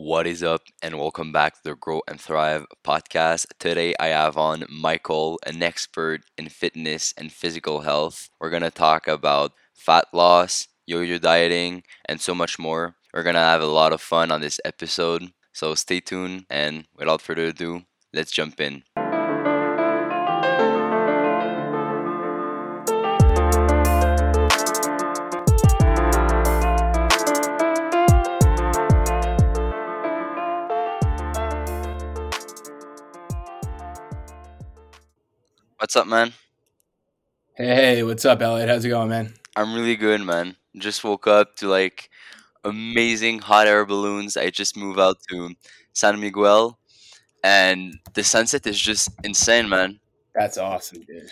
What is up, and welcome back to the Grow and Thrive podcast. Today, I have on Michael, an expert in fitness and physical health. We're going to talk about fat loss, yo yo dieting, and so much more. We're going to have a lot of fun on this episode, so stay tuned. And without further ado, let's jump in. What's up, man? Hey, what's up, Elliot? How's it going, man? I'm really good, man. Just woke up to like amazing hot air balloons. I just moved out to San Miguel, and the sunset is just insane, man. That's awesome, dude.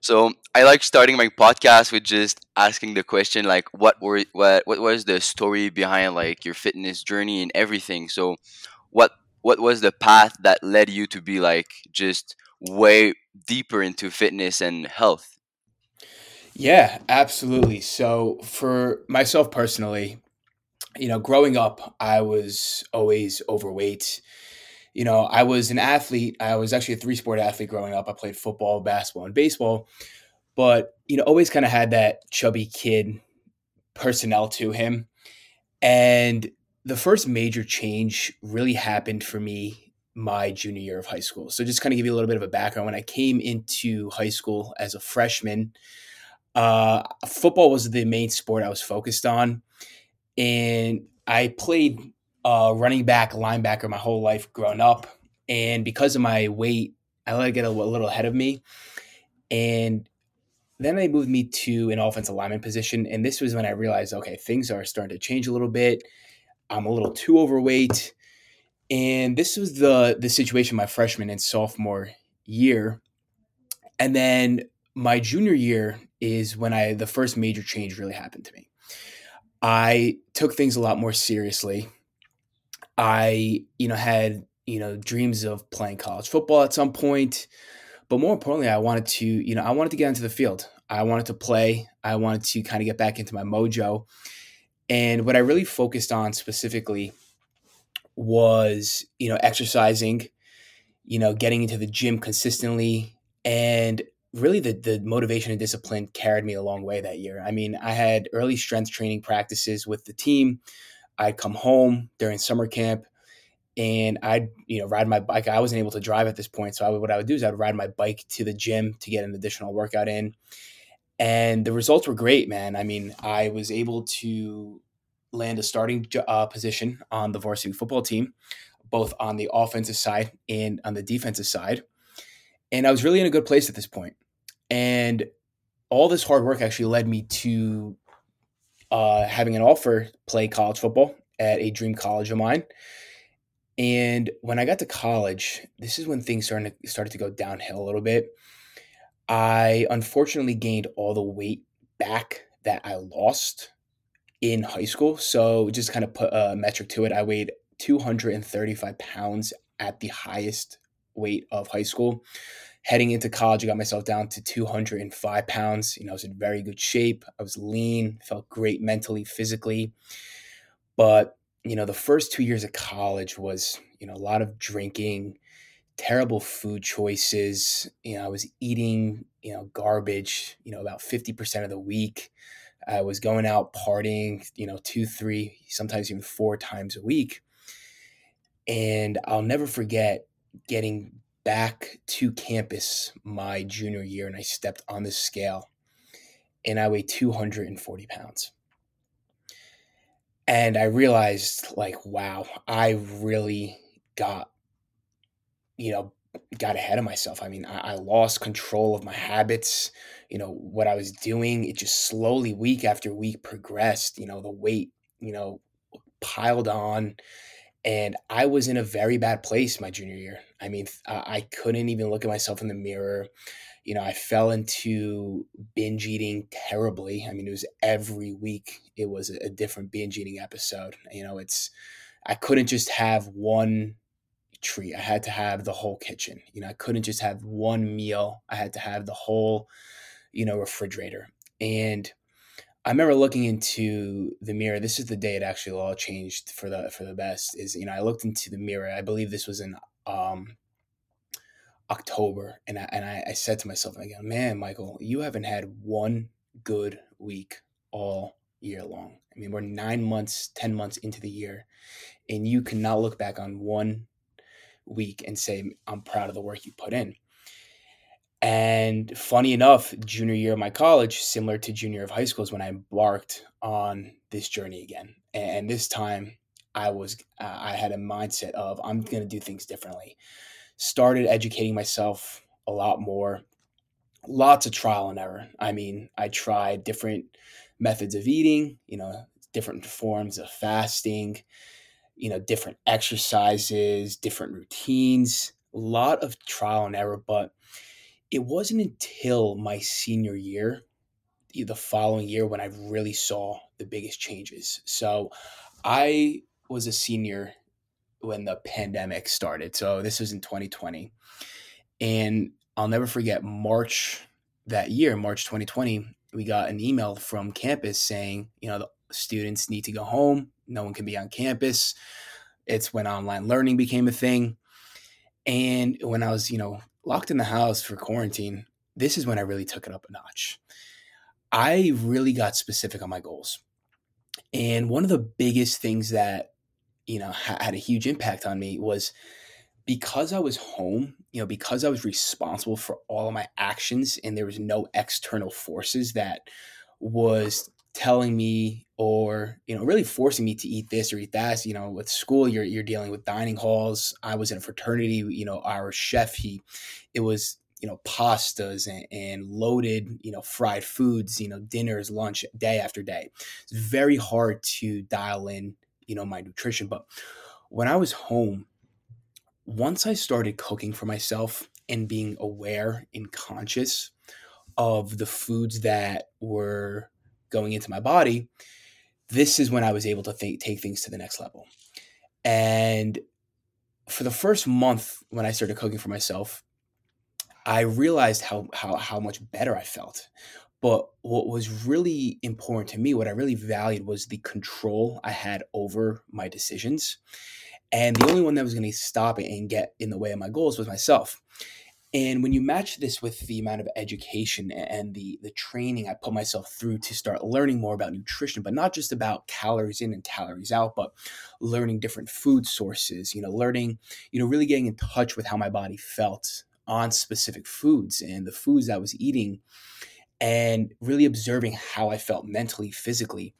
So I like starting my podcast with just asking the question like, what were what what was the story behind like your fitness journey and everything? So, what what was the path that led you to be like just way deeper into fitness and health? Yeah, absolutely. So, for myself personally, you know, growing up, I was always overweight. You know, I was an athlete. I was actually a three sport athlete growing up. I played football, basketball, and baseball, but, you know, always kind of had that chubby kid personnel to him. And the first major change really happened for me my junior year of high school. So just kind of give you a little bit of a background. When I came into high school as a freshman, uh, football was the main sport I was focused on, and I played uh, running back, linebacker my whole life growing up. And because of my weight, I let it get a, little ahead of me, and then they moved me to an offensive lineman position. And this was when I realized, okay, things are starting to change a little bit. I'm a little too overweight and this was the the situation my freshman and sophomore year. And then my junior year is when I the first major change really happened to me. I took things a lot more seriously. I, you know, had, you know, dreams of playing college football at some point, but more importantly, I wanted to, you know, I wanted to get into the field. I wanted to play. I wanted to kind of get back into my mojo. And what I really focused on specifically was you know exercising you know getting into the gym consistently and really the the motivation and discipline carried me a long way that year. I mean i had early strength training practices with the team. I'd come home during summer camp and i'd you know ride my bike. I wasn't able to drive at this point so I would, what i would do is i'd ride my bike to the gym to get an additional workout in. And the results were great man. I mean i was able to land a starting uh, position on the varsity football team, both on the offensive side and on the defensive side. And I was really in a good place at this point. And all this hard work actually led me to uh, having an offer play college football at a dream college of mine. And when I got to college, this is when things started to, started to go downhill a little bit. I unfortunately gained all the weight back that I lost in high school. So just kind of put a metric to it. I weighed 235 pounds at the highest weight of high school. Heading into college, I got myself down to 205 pounds. You know, I was in very good shape. I was lean, felt great mentally, physically. But, you know, the first two years of college was, you know, a lot of drinking, terrible food choices. You know, I was eating, you know, garbage, you know, about 50% of the week. I was going out partying, you know, two, three, sometimes even four times a week. And I'll never forget getting back to campus my junior year and I stepped on the scale and I weighed 240 pounds. And I realized, like, wow, I really got, you know, got ahead of myself. I mean, I, I, lost control of my habits. You know, what I was doing, it just slowly, week after week, progressed. You know, the weight, you know, piled on. And I was in a very bad place my junior year. I mean, I couldn't even look at myself in the mirror. You know, I fell into binge eating terribly. I mean, it was every week, it was a different binge eating episode. You know, it's, I couldn't just have one treat. I had to have the whole kitchen. You know, I couldn't just have one meal. I had to have the whole, you know, refrigerator. And I remember looking into the mirror. This is the day it actually all changed for the for the best. Is you know I looked into the mirror. I believe this was in um, October, and I and I, I said to myself again, man, Michael, you haven't had one good week all year long. I mean, we're nine months, ten months into the year, and you cannot look back on one week and say I'm proud of the work you put in. And funny enough, junior year of my college, similar to junior of high school, is when I embarked on this journey again. And this time, I was uh, I had a mindset of I'm going to do things differently. Started educating myself a lot more. Lots of trial and error. I mean, I tried different methods of eating, you know, different forms of fasting, you know, different exercises, different routines, a lot of trial and error, but it wasn't until my senior year, the following year, when I really saw the biggest changes. So I was a senior when the pandemic started. So this was in 2020. And I'll never forget March that year, March 2020, we got an email from campus saying, you know, the students need to go home. No one can be on campus. It's when online learning became a thing. And when I was, you know, locked in the house for quarantine, this is when I really took it up a notch. I really got specific on my goals. And one of the biggest things that, you know, had a huge impact on me was because I was home, you know, because I was responsible for all of my actions and there was no external forces that was telling me or you know really forcing me to eat this or eat that you know with school you're you're dealing with dining halls. I was in a fraternity you know our chef he it was you know pastas and, and loaded you know fried foods you know dinners lunch day after day. It's very hard to dial in you know my nutrition. But when i was home once i started cooking for myself and being aware and conscious of the foods that were going into my body, this is when I was able to th- take things to the next level. And for the first month when I started cooking for myself, I realized how how how much better I felt. But what was really important to me, what I really valued was the control I had over my decisions. And the only one that was going to stop it and get in the way of my goals was myself. And when you match this with the amount of education and the the training I put myself through to start learning more about nutrition, but not just about calories in and calories out, but learning different food sources, you know, learning, you know, really getting in touch with how my body felt on specific foods and the foods I was eating and really observing how I felt mentally, physically.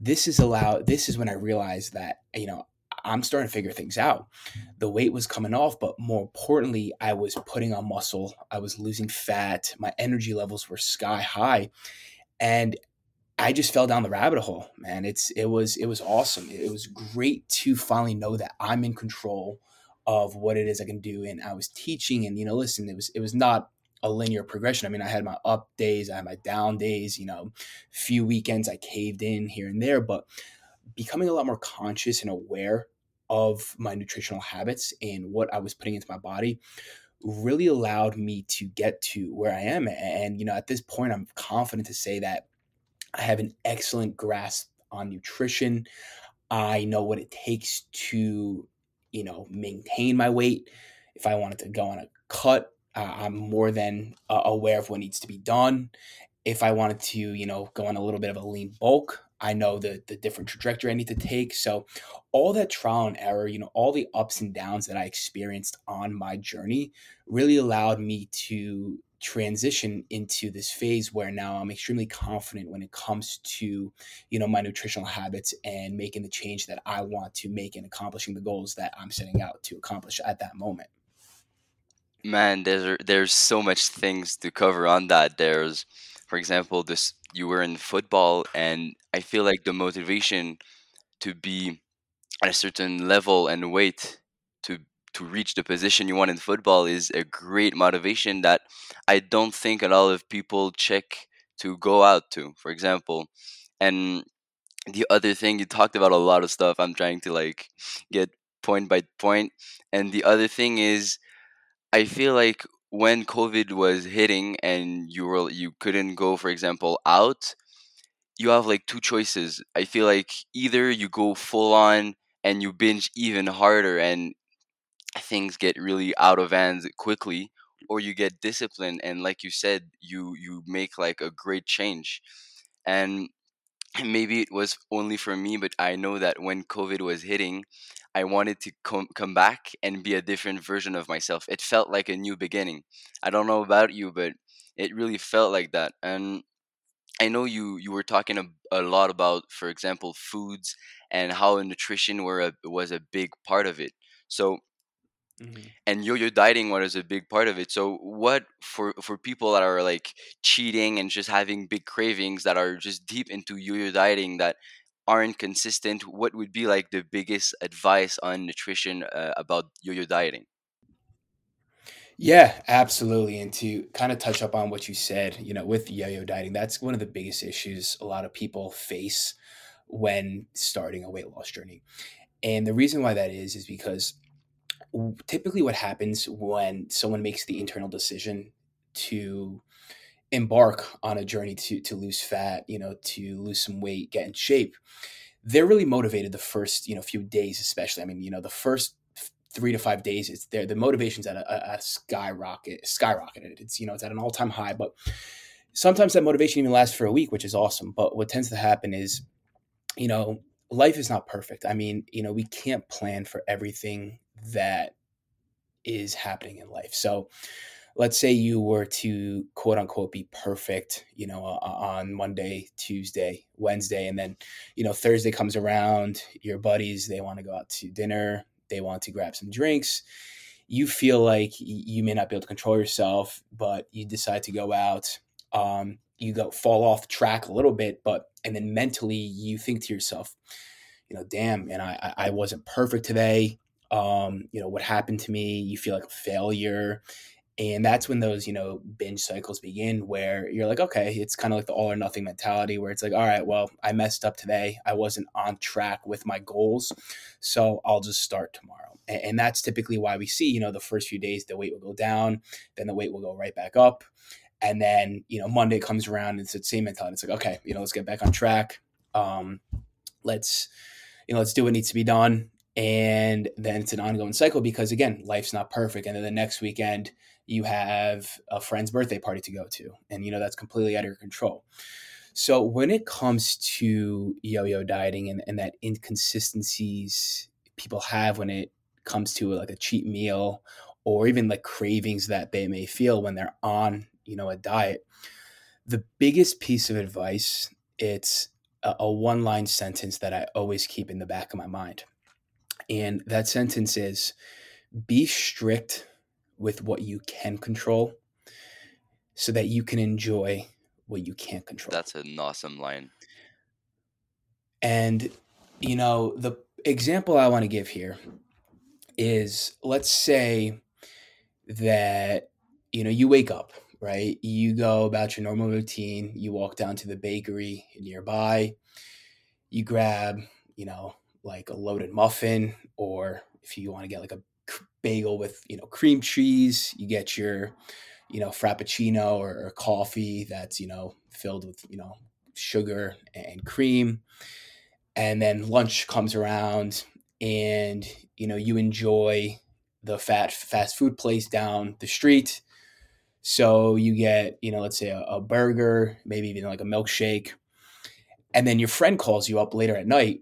This is allowed this is when I realized that, you know, I'm starting to figure things out. The weight was coming off, but more importantly, I was putting on muscle. I was losing fat. My energy levels were sky high. And I just fell down the rabbit hole, man. It's it was it was awesome. It was great to finally know that I'm in control of what it is I can do. And I was teaching and you know, listen, it was it was not a linear progression. I mean, I had my up days, I had my down days, you know, few weekends I caved in here and there, but becoming a lot more conscious and aware of my nutritional habits and what I was putting into my body really allowed me to get to where I am. And, you know, at this point, I'm confident to say that I have an excellent grasp on nutrition. I know what it takes to, you know, maintain my weight. If I wanted to go on a cut, uh, I'm more than uh, aware of what needs to be done. If I wanted to, you know, go on a little bit of a lean bulk, I know the the different trajectory I need to take. So all that trial and error, you know, all the ups and downs that I experienced on my journey really allowed me to transition into this phase where now I'm extremely confident when it comes to, you know, my nutritional habits and making the change that I want to make and accomplishing the goals that I'm setting out to accomplish at that moment. Man, there's there's so much things to cover on that. There's for example, this you were in football and I feel like the motivation to be at a certain level and weight to to reach the position you want in football is a great motivation that I don't think a lot of people check to go out to, for example. And the other thing you talked about a lot of stuff. I'm trying to like get point by point. And the other thing is I feel like when COVID was hitting and you were you couldn't go, for example, out, you have like two choices. I feel like either you go full on and you binge even harder and things get really out of hands quickly or you get disciplined and like you said you you make like a great change and maybe it was only for me but i know that when covid was hitting i wanted to com- come back and be a different version of myself. It felt like a new beginning. I don't know about you but it really felt like that and i know you you were talking a, a lot about for example foods and how nutrition were a, was a big part of it. So Mhm. and yo-yo dieting was a big part of it so what for for people that are like cheating and just having big cravings that are just deep into yo-yo dieting that aren't consistent what would be like the biggest advice on nutrition uh, about yo-yo dieting Yeah, absolutely. And to kind of touch up on what you said, you know, with yo-yo dieting, that's one of the biggest issues a lot of people face when starting a weight loss journey. And the reason why that is is because typically what happens when someone makes the internal decision to embark on a journey to to lose fat, you know, to lose some weight, get in shape, they're really motivated the first, you know, few days especially. I mean, you know, the first 3 to 5 days it's there the motivation's at a, a, skyrocket skyrocketed. It's you know, it's at an all-time high, but sometimes that motivation even lasts for a week, which is awesome. But what tends to happen is, you know, life is not perfect. I mean, you know, we can't plan for everything that is happening in life. So, let's say you were to quote unquote be perfect, you know, on Monday, Tuesday, Wednesday, and then, you know, Thursday comes around, your buddies, they want to go out to dinner, they want to grab some drinks. You feel like you may not be able to control yourself, but you decide to go out. Um, you go fall off track a little bit, but and then mentally you think to yourself, you know, damn, and I I wasn't perfect today. Um, you know, what happened to me? You feel like a failure and that's when those, you know, binge cycles begin where you're like, okay, it's kind of like the all or nothing mentality where it's like, all right, well, I messed up today. I wasn't on track with my goals. So I'll just start tomorrow. And, and that's typically why we see, you know, the first few days, the weight will go down, then the weight will go right back up. And then, you know, Monday comes around and it's the same mentality. It's like, okay, you know, let's get back on track. Um, let's, you know, let's do what needs to be done and then it's an ongoing cycle because again life's not perfect and then the next weekend you have a friend's birthday party to go to and you know that's completely out of your control. So when it comes to yo-yo dieting and, and that inconsistencies people have when it comes to like a cheat meal or even like cravings that they may feel when they're on you know a diet the biggest piece of advice it's a, a one line sentence that i always keep in the back of my mind and that sentence is be strict with what you can control so that you can enjoy what you can't control. that's an awesome line And, you know, the example I want to give here is let's say that, you know, you wake up, right? You go about your normal routine, you walk down to the bakery nearby, you grab, you know, like a loaded muffin, or if you want to get like a bagel with, you know, cream cheese, you get your, you know, frappuccino or, or coffee that's, you know, filled with, you know, sugar and cream. And then lunch comes around and you know you enjoy the fat fast food place down the street. So you get you know let's say a, a, burger maybe even like a milkshake. And then your friend calls you up later at night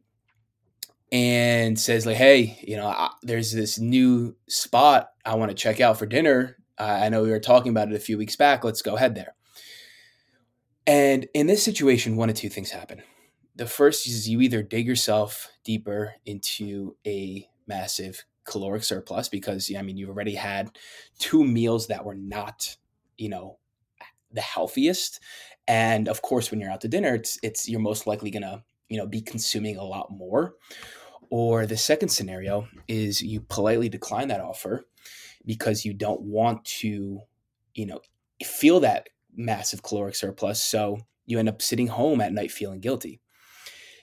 and says like hey you know I, there's this new spot i want to check out for dinner i know we were talking about it a few weeks back let's go ahead there and in this situation one of two things happen the first is you either dig yourself deeper into a massive caloric surplus because I mean you've already had two meals that were not, you know, the healthiest. And of course when you're out to dinner, it's it's you're most likely gonna, you know, be consuming a lot more. Or the second scenario is you politely decline that offer because you don't want to, you know, feel that massive caloric surplus. So you end up sitting home at night feeling guilty.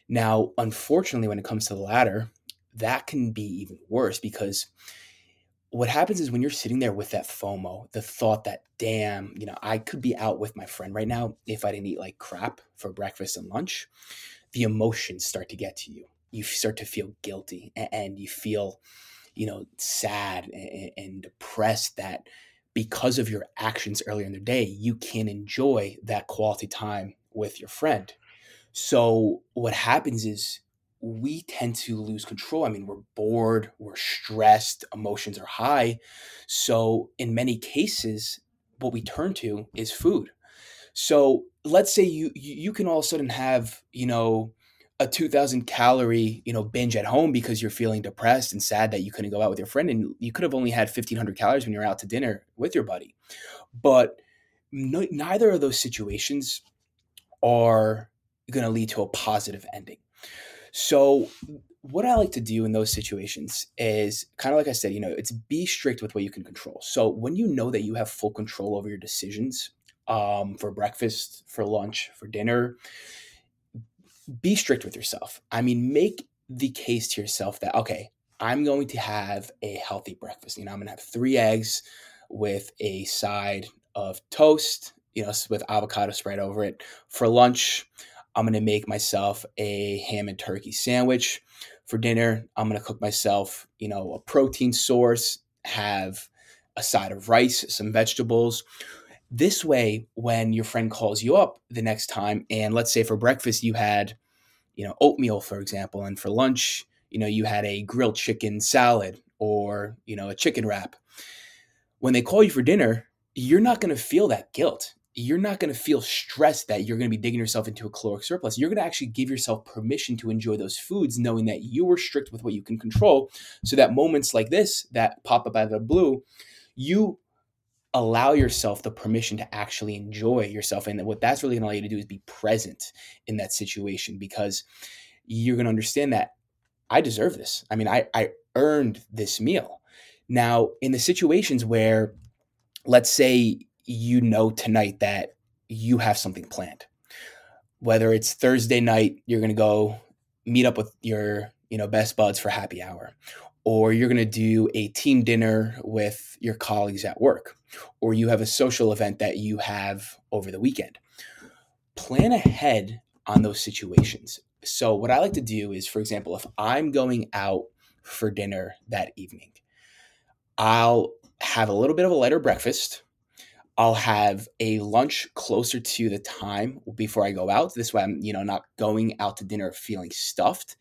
Now, unfortunately, when it comes to the latter, that can be even worse because what happens is when you're sitting there with that FOMO, the thought that, damn, you know, I could be out with my friend right now if I didn't eat like crap for breakfast and lunch, the emotions start to get to you. You start to feel guilty and you feel, you know, sad and depressed that because of your actions earlier in the day, you can't enjoy that quality time with your friend. So what happens is we tend to lose control. I mean, we're bored, we're stressed, emotions are high. So, in many cases, what we turn to is food. So, let's say you you can all of a sudden have, you know, a 2000 calorie, you know, binge at home because you're feeling depressed and sad that you couldn't go out with your friend and you could have only had 1500 calories when you're out to dinner with your buddy. But no, neither of those situations are going to lead to a positive ending. So what I like to do in those situations is kind of like I said, you know, it's be strict with what you can control. So when you know that you have full control over your decisions um, for breakfast, for lunch, for dinner, be strict with yourself. I mean, make the case to yourself that, okay, I'm going to have a healthy breakfast. You know, I'm going to have three eggs with a side of toast, you know, with avocado spread over it. For lunch, I'm going to make myself a ham and turkey sandwich. For dinner, I'm going to cook myself, you know, a protein source, have a side of rice, some vegetables. This way, when your friend calls you up the next time, and let's say for breakfast you had, you know, oatmeal, for example, and for lunch, you know, you had a grilled chicken salad or, you know, a chicken wrap. When they call you for dinner, you're not going to feel that guilt you're not going to feel stressed that you're going to be digging yourself into a caloric surplus. You're going to actually give yourself permission to enjoy those foods, knowing that you were strict with what you can control. So that moments like this that pop up out of the blue, you allow yourself the permission to actually enjoy yourself. And what that's really going to allow you to do is be present in that situation because you're going to understand that I deserve this. I mean, I, I earned this meal. Now, in the situations where, let's say, you know tonight that you have something planned. Whether it's Thursday night, you're going to go meet up with your, you know, best buds for happy hour, or you're going to do a team dinner with your colleagues at work, or you have a social event that you have over the weekend. Plan ahead on those situations. So, what I like to do is, for example, if I'm going out for dinner that evening, I'll have a little bit of a lighter breakfast I'll have a lunch closer to the time before I go out. This way I'm, you know, not going out to dinner feeling stuffed.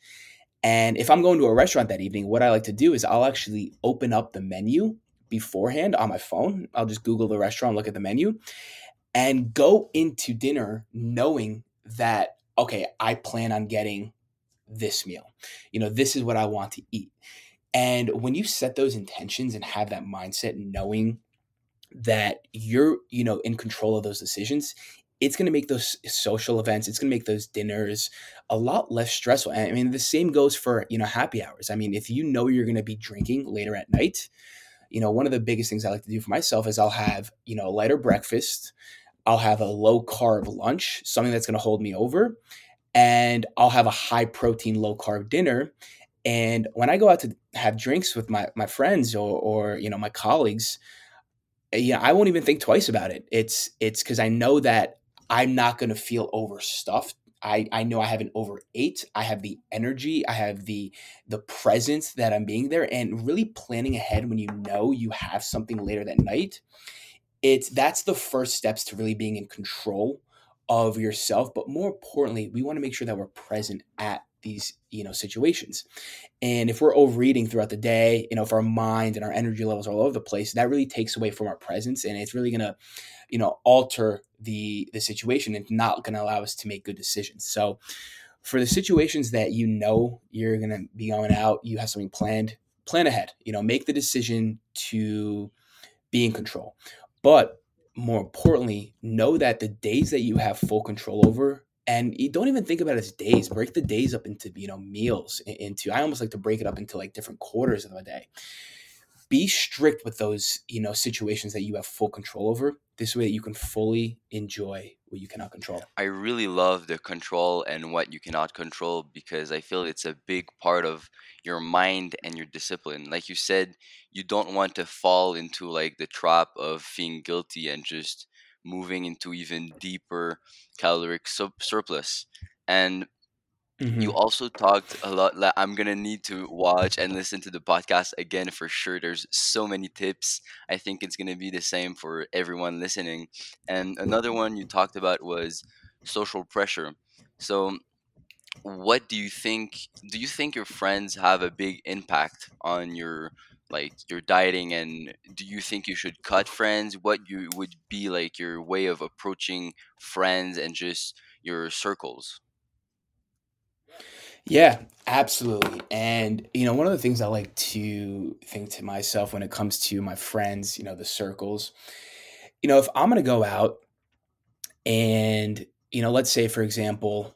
And if I'm going to a restaurant that evening, what I like to do is I'll actually open up the menu beforehand on my phone. I'll just Google the restaurant, look at the menu, and go into dinner knowing that, okay, I plan on getting this meal. You know, this is what I want to eat. And when you set those intentions and have that mindset, knowing that you're you know in control of those decisions it's going to make those social events it's going to make those dinners a lot less stressful i mean the same goes for you know happy hours i mean if you know you're going to be drinking later at night you know one of the biggest things i like to do for myself is i'll have you know a lighter breakfast i'll have a low carb lunch something that's going to hold me over and i'll have a high protein low carb dinner and when i go out to have drinks with my my friends or or you know my colleagues eh, yeah, I won't even think twice about it. It's it's because I know that I'm not going to feel overstuffed. I, I know I haven't overate. I have the energy. I have the the presence that I'm being there, and really planning ahead when you know you have something later that night. It's that's the first steps to really being in control of yourself. But more importantly, we want to make sure that we're present at these you know situations and if we're overeating throughout the day you know if our mind and our energy levels are all over the place that really takes away from our presence and it's really going to you know alter the the situation and not going to allow us to make good decisions. So for the situations that you know you're going to be going out you have something planned plan ahead. You know make the decision to be in control. But more importantly know that the days that you have full control over and you don't even think about it as days break the days up into you know meals into i almost like to break it up into like different quarters of a day be strict with those you know situations that you have full control over this way you can fully enjoy what you cannot control. I really love the control and what you cannot control because I feel it's a big part of your mind and your discipline. Like you said, you don't want to fall into like the trap of feeling guilty and just moving into even deeper caloric surplus. And you hmm also talked a lot like i'm gonna need to watch and listen to the podcast again for sure. There's so many tips. I think it's gonna be the same for everyone listening. And another one you talked about was social pressure. So what do you think do you think your friends have a big impact on your like your dieting? And do you think you should cut friends? What you would be like your way of approaching friends and just your circles Yeah, absolutely. And you know, one of the things I like to think to myself when it comes to my friends, you know, the circles, you know, if I'm going to go out and you know, let's say for example,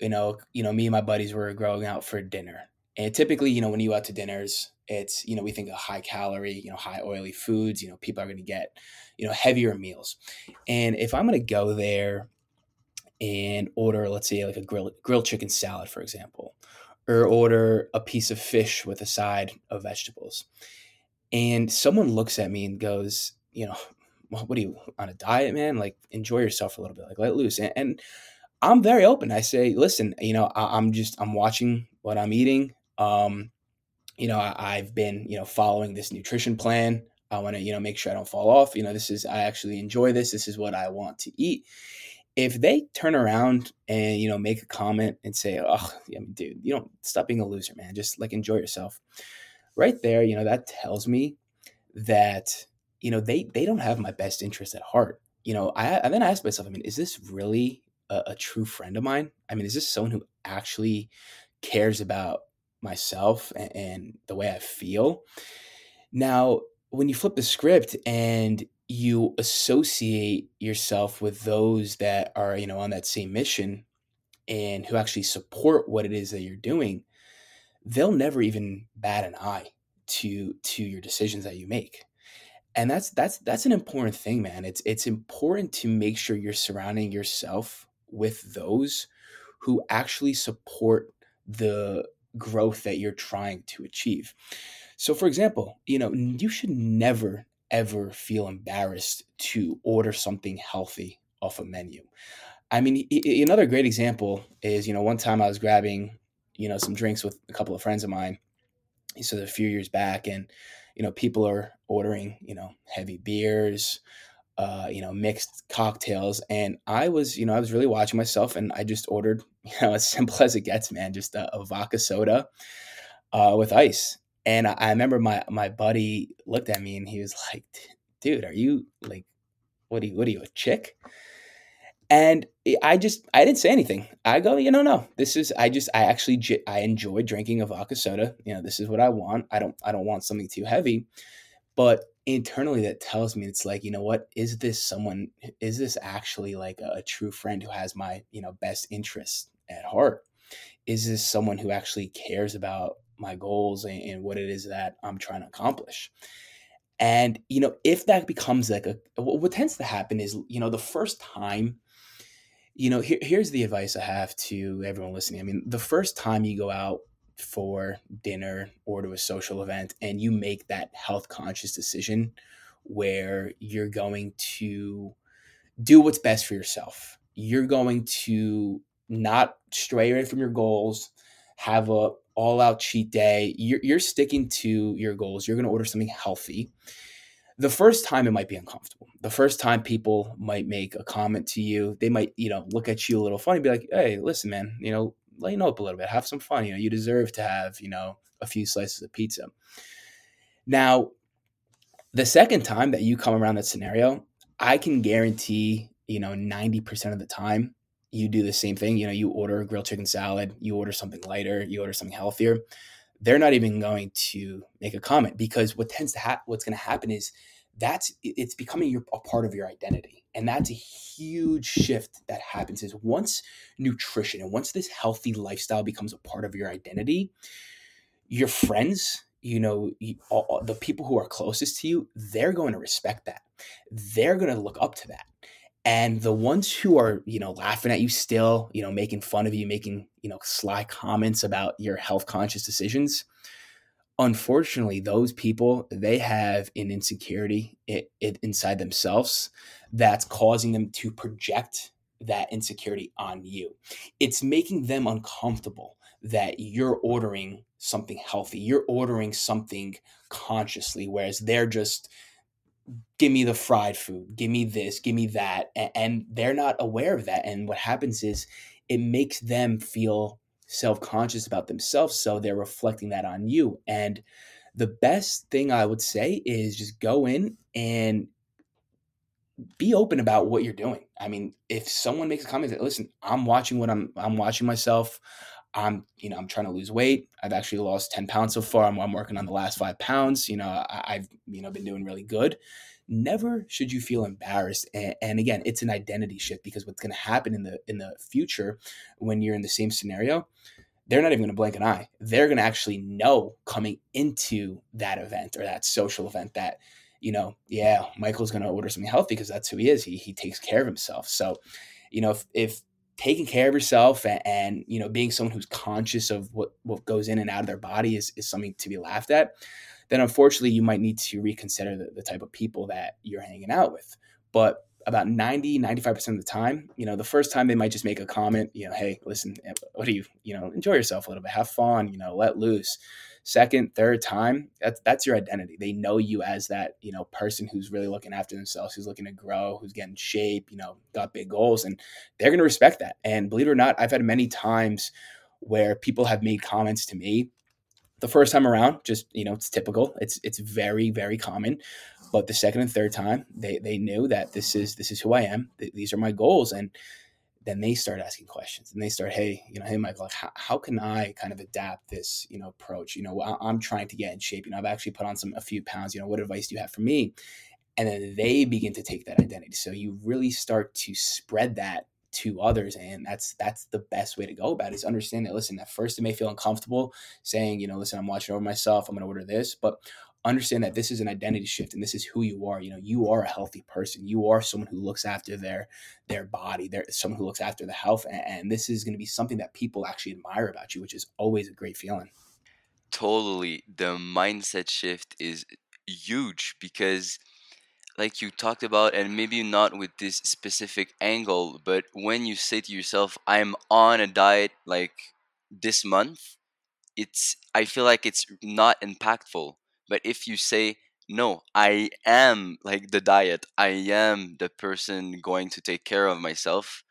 you know, you know, me and my buddies were going out for dinner. And typically, you know, when you go out to dinners, it's, you know, we think of high calorie, you know, high oily foods, you know, people are going to get, you know, heavier meals. And if I'm going to go there and order, let's say, like a grill, grilled chicken salad, for example, or order a piece of fish with a side of vegetables, and someone looks at me and goes, you know, what are you on a diet, man? Like, enjoy yourself a little bit, like let loose. And, and I'm very open. I say, listen, you know, I, I'm just I'm watching what I'm eating. Um, you know, I, I've been you know following this nutrition plan. I want to you know make sure I don't fall off. You know, this is I actually enjoy this. This is what I want to eat if they turn around and you know make a comment and say, "Oh, mean, dude, you don't stop being a loser, man. Just like enjoy yourself." Right there, you know that tells me that you know they they don't have my best interest at heart. You know, I, I then I ask myself, I mean, is this really a, a true friend of mine? I mean, is this someone who actually cares about myself and, and the way I feel? Now, when you flip the script and you associate yourself with those that are, you know, on that same mission and who actually support what it is that you're doing, they'll never even bat an eye to to your decisions that you make. And that's that's that's an important thing, man. It's it's important to make sure you're surrounding yourself with those who actually support the growth that you're trying to achieve. So, for example, you know, you should never, ever feel embarrassed to order something healthy off a menu. I mean, another great example is, you know, one time I was grabbing, you know, some drinks with a couple of friends of mine. So a few years back, and you know, people are ordering, you know, heavy beers, uh, you know, mixed cocktails, and I was, you know, I was really watching myself, and I just ordered, you know, as simple as it gets, man, just a, a vodka soda uh, with ice. And I, remember my my buddy looked at me and he was like, "Dude, are you like, what are you, what are you, a chick?" And I just I didn't say anything. I go, you know, no, this is I just I actually I enjoy drinking a vodka soda. You know, this is what I want. I don't I don't want something too heavy, but internally that tells me it's like, you know what, is this someone? Is this actually like a, a true friend who has my you know best interest at heart? Is this someone who actually cares about my goals and, and what it is that I'm trying to accomplish? And you know, if that becomes like a what tends to happen is, you know, the first time you know, here, here's the advice I have to everyone listening. I mean, the first time you go out for dinner or to a social event and you make that health conscious decision where you're going to do what's best for yourself, you're going to not stray away from your goals, have a all out cheat day. You're, you're sticking to your goals. You're going to order something healthy the first time it might be uncomfortable. The first time people might make a comment to you, they might, you know, look at you a little funny, be like, "Hey, listen, man, you know, lighten up a little bit, have some fun. You know, you deserve to have, you know, a few slices of pizza." Now, the second time that you come around that scenario, I can guarantee, you know, 90% of the time you do the same thing. You know, you order a grilled chicken salad, you order something lighter, you order something healthier they're not even going to make a comment because what tends to happen what's going to happen is that's it's becoming your a part of your identity and that's a huge shift that happens is once nutrition and once this healthy lifestyle becomes a part of your identity your friends you know you, all- the people who are closest to you they're going to respect that they're going to look up to that And the ones who are, you know, laughing at you still, you know, making fun of you, making, you know, sly comments about your health conscious decisions, unfortunately, those people, they have an insecurity it, it, inside themselves that's causing them to project that insecurity on you. It's making them uncomfortable that you're ordering something healthy, you're ordering something consciously, whereas they're just, give me the fried food, give me this, give me that. And they're not aware of that. And what happens is it makes them feel self conscious about themselves. So they're reflecting that on you. And the best thing I would say is just go in and be open about what you're doing. I mean, if someone makes a comment that listen, I'm watching what I'm I'm watching myself. I'm, you know, I'm trying to lose weight. I've actually lost 10 pounds so far. I'm, I'm working on the last five pounds. You know, I, have you know, been doing really good. Never should you feel embarrassed. And, and again, it's an identity shift because what's going to happen in the, in the future when you're in the same scenario, they're not even going to blink an eye. They're going to actually know coming into that event or that social event that, you know, yeah, Michael's going to order something healthy because that's who he is. He, he takes care of himself. So, you know, if, if taking care of yourself and, and, you know being someone who's conscious of what what goes in and out of their body is, is something to be laughed at then unfortunately you might need to reconsider the, the type of people that you're hanging out with. But about 90 95% of the time you know the first time they might just make a comment you know hey listen eh, what do you you know enjoy yourself a little bit. Have fun you know let loose second, third time, that's that's your identity. They know you as that, you know, person who's really looking after themselves, who's looking to grow, who's getting shape, you know, got big goals, and they're gonna respect that. And believe it or not, I've had many times where people have made comments to me the first time around, just you know, it's typical. It's it's very, very common. But the second and third time, they they knew that this is this is who I am. These are my goals, and then they start asking questions and they start, hey, you know, hey, Michael, like, how, how can I kind of adapt this, you know, approach? You know, I, I'm trying to get in shape. You know, I've actually put on some a few pounds. You know, what advice do you have for me? And then they begin to take that identity. So you really start to spread that to others and that's that's the best way to go about it is understand that listen at first it may feel uncomfortable saying you know listen i'm watching over myself i'm going to order this but understand that this is an identity shift and this is who you are. You know you are a healthy person. You are someone who looks after their their body. They're someone who looks after the health and, and this is going to be something that people actually admire about you which is always a great feeling. Totally. The mindset shift is huge because like you talked about and maybe not with this specific angle but when you say to yourself i'm on a diet like this month it's i feel like it's not impactful but if you say, no, I am like the diet, I am the person going to take care of myself,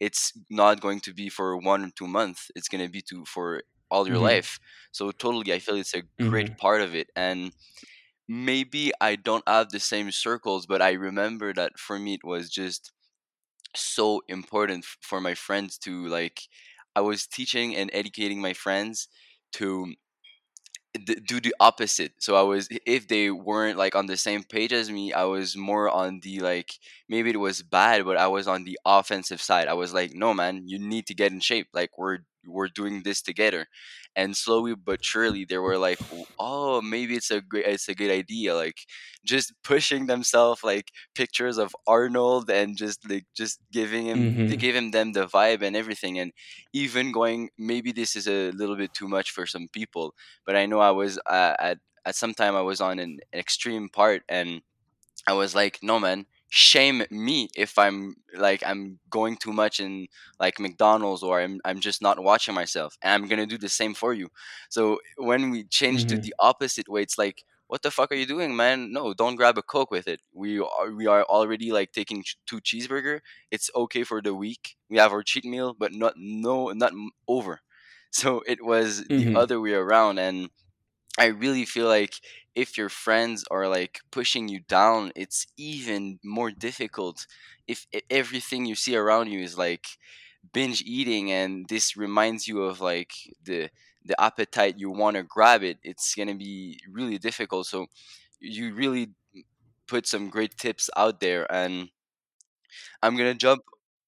it's not going to be for one or two months. It's going to be to for all your mm-hmm. life. So totally, I feel it's a great Mm-hmm. part of it. And maybe I don't have the same circles, but I remember that for me it was just so important for my friends to like. I was teaching and educating my friends to do the opposite. So I was if they weren't like on the same page as me, I was more on the like maybe it was bad, but I was on the offensive side. I was like, "No, man, you need to get in shape. Like we're we're doing this together." And slowly but surely they were like, "Oh, maybe it's a great it's a good idea." Like just pushing themselves like pictures of Arnold and just like just giving him they Mm-hmm. gave him them the vibe and everything and even going maybe this is a little bit too much for some people but I know I was uh, at at some time I was on an, an extreme part, and I was like, no man, shame me if I'm like I'm going too much in like McDonald's or I'm I'm just not watching myself, and I'm gonna do the same for you. So when we change to Mm-hmm. the opposite way, it's like. What the fuck are you doing, man? No, don't grab a coke with it. We are we are already like taking ch- two cheeseburger. It's okay for the week. We have our cheat meal, but not no not over. So it was the Mm-hmm. other way around, and I really feel like if your friends are like pushing you down, it's even more difficult if everything you see around you is like binge eating and this reminds you of like the the appetite you want to grab it it's going to be really difficult so you really put some great tips out there and I'm gonna jump.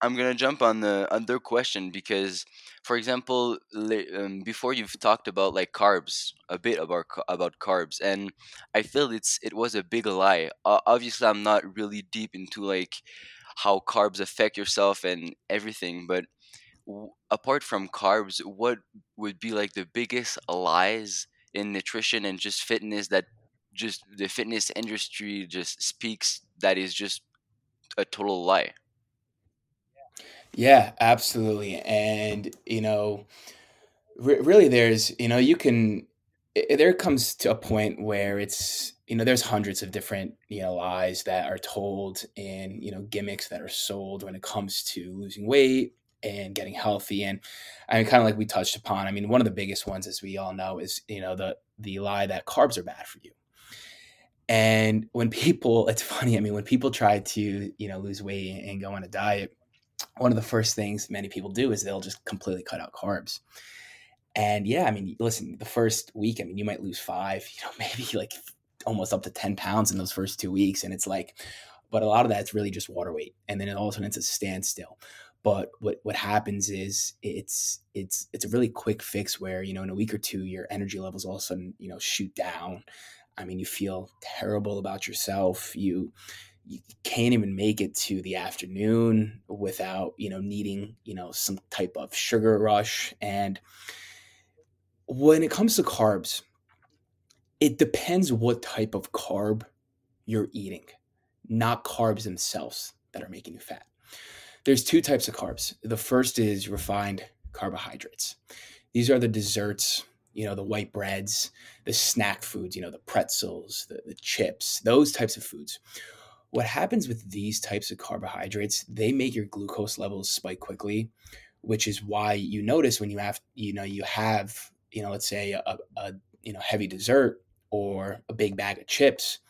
I'm gonna jump on the other question because, for example, um, before you've talked about like carbs, a bit about about carbs, and I feel it's it was a big lie. Uh, obviously, I'm not really deep into like how carbs affect yourself and everything. But apart from carbs, what would be like the biggest lies in nutrition and just fitness that just the fitness industry just speaks that is just a total lie? Yeah, absolutely. And, you know, re- really there's, you know, you can, i- there comes to a point where it's, you know, there's hundreds of different, you know, lies that are told and, you know, gimmicks that are sold when it comes to losing weight and getting healthy. And I mean, kind of like we touched upon, I mean, one of the biggest ones, as we all know, is, you know, the, the lie that carbs are bad for you. And when people, it's funny, I mean, when people try to, you know, lose weight and go on a diet, one of the first things many people do is they'll just completely cut out carbs. And yeah, I mean, listen, the first week, I mean, you might lose five, you know, maybe like almost up to 10 pounds in those first two weeks. And it's like, but a lot of that's really just water weight. And then it all of a sudden it's a standstill. But what, what happens is it's it's it's a really quick fix where, you know, in a week or two, your energy levels all of a sudden, you know, shoot down. I mean, you feel terrible about yourself. You you can't even make it to the afternoon without you know needing you know some type of sugar rush. And when it comes to carbs it depends what type of carb you're eating not carbs themselves that are making you fat. There's two types of carbs. The first is refined carbohydrates. These are the desserts you know the white breads the snack foods you know the pretzels the, the chips those types of foods what happens with these types of carbohydrates, they make your glucose levels spike quickly, which is why you notice when you have, you know, you have, you know, let's say a, a you know, heavy dessert or a big bag of chips,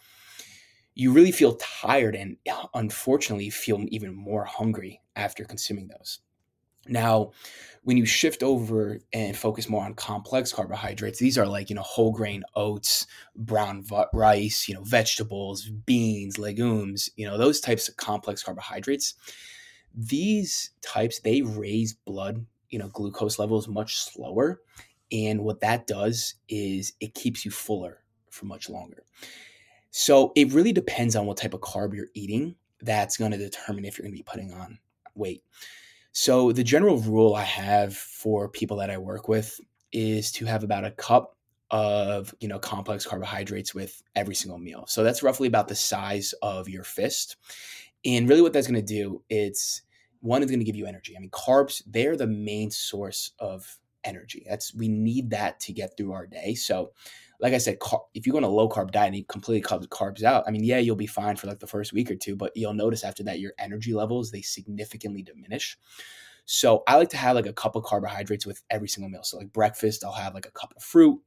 you really feel tired and uh, unfortunately feel even more hungry after consuming those. Now, when you shift over and focus more on complex carbohydrates, these are like, you know, whole grain oats, brown rice, you know, vegetables, beans, legumes, you know, those types of complex carbohydrates. These types, they raise blood, you know, glucose levels much slower. And what that does is it keeps you fuller for much longer. So it really depends on what type of carb you're eating. That's going to determine if you're going to be putting on weight. So the general rule I have for people that I work with is to have about a cup of, you know, complex carbohydrates with every single meal. So that's roughly about the size of your fist. And really what that's going to do, it's one is going to give you energy. I mean, carbs, they're the main source of energy. That's we need that to get through our day. So like I said, car- if you go on a low carb diet and you completely cut carbs out, I mean, yeah, you'll be fine for like the first week or two, but you'll notice after that your energy levels they significantly diminish. So I like to have like a cup of carbohydrates with every single meal. So like breakfast, I'll have like a cup of fruit.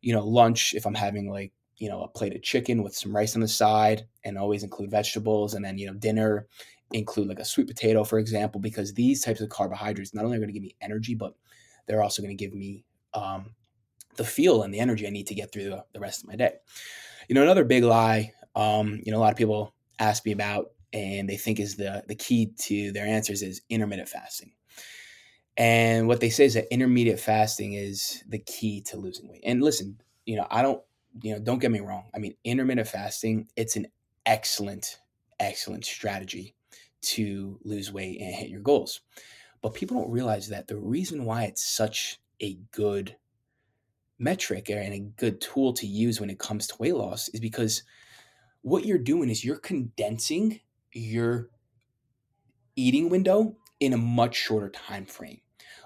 You know, lunch if I'm having like you know a plate of chicken with some rice on the side, and always include vegetables. And then you know dinner include like a sweet potato, for example, because these types of carbohydrates not only are going to give me energy, but they're also going to give me um, the feel and the energy I need to get through the, the rest of my day. You know, another big lie, um, you know, a lot of people ask me about and they think is the the key to their answers is intermittent fasting. And what they say is that intermediate fasting is the key to losing weight. And listen, you know, I don't, you know, don't get me wrong. I mean, intermittent fasting, it's an excellent, excellent strategy to lose weight and hit your goals. But people don't realize that the reason why it's such a good metric and a good tool to use when it comes to weight loss is because what you're doing is you're condensing your eating window in a much shorter time frame